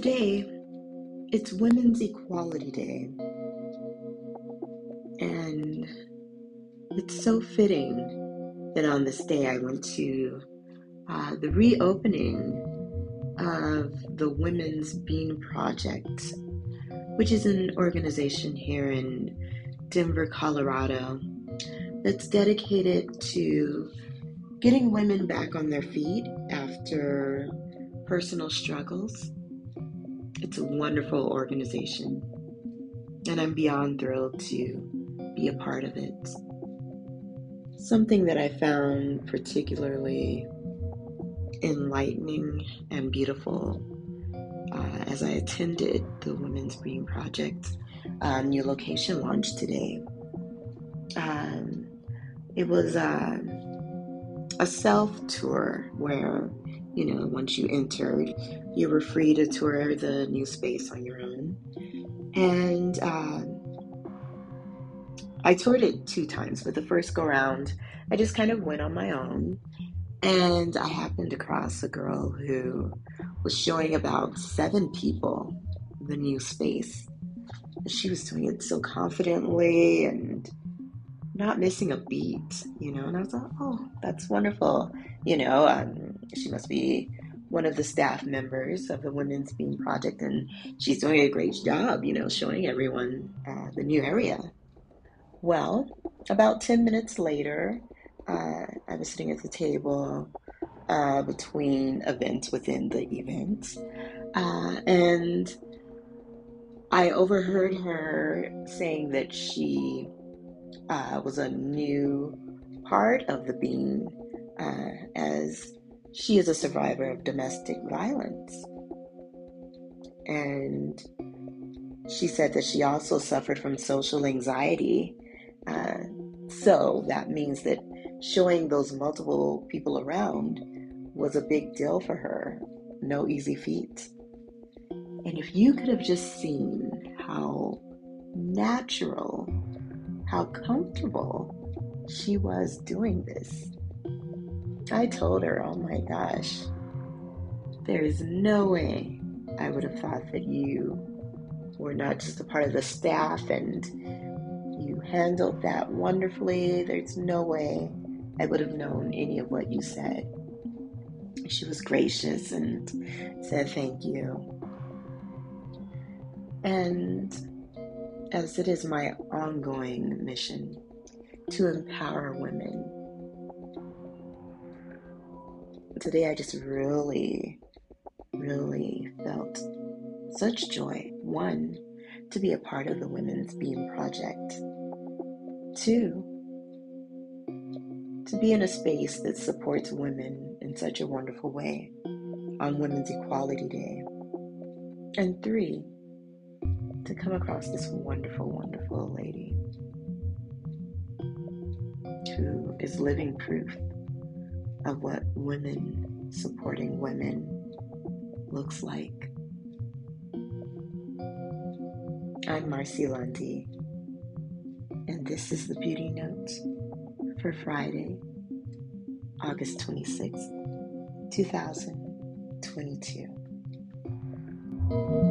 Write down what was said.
today it's Women's Equality Day. And it's so fitting that on this day I went to uh, the reopening of the Women's Bean Project, which is an organization here in Denver, Colorado, that's dedicated to getting women back on their feet after personal struggles. It's a wonderful organization, and I'm beyond thrilled to be a part of it. Something that I found particularly enlightening and beautiful uh, as I attended the Women's Bean Project uh, new location launch today. Um, it was uh, a self tour where you know, once you entered, you were free to tour the new space on your own. And um, I toured it two times, but the first go round, I just kind of went on my own. And I happened across a girl who was showing about seven people the new space. She was doing it so confidently and not missing a beat, you know. And I was like, oh, that's wonderful. You know, um, she must be one of the staff members of the Women's Bean Project, and she's doing a great job, you know, showing everyone uh, the new area. Well, about 10 minutes later, uh, I was sitting at the table uh, between events within the event, uh, and I overheard her saying that she uh, was a new part of the bean uh, as she is a survivor of domestic violence. And she said that she also suffered from social anxiety. Uh, so that means that showing those multiple people around was a big deal for her. No easy feat. And if you could have just seen how natural how comfortable she was doing this. I told her, oh my gosh, there is no way I would have thought that you were not just a part of the staff and you handled that wonderfully. There's no way I would have known any of what you said. She was gracious and said thank you. And as it is my ongoing mission to empower women. Today, I just really, really felt such joy. One, to be a part of the Women's Bean Project. Two, to be in a space that supports women in such a wonderful way on Women's Equality Day. And three, to come across this wonderful, wonderful lady who is living proof of what women supporting women looks like. I'm Marcy Lundy, and this is the Beauty Note for Friday, August 26th, 2022.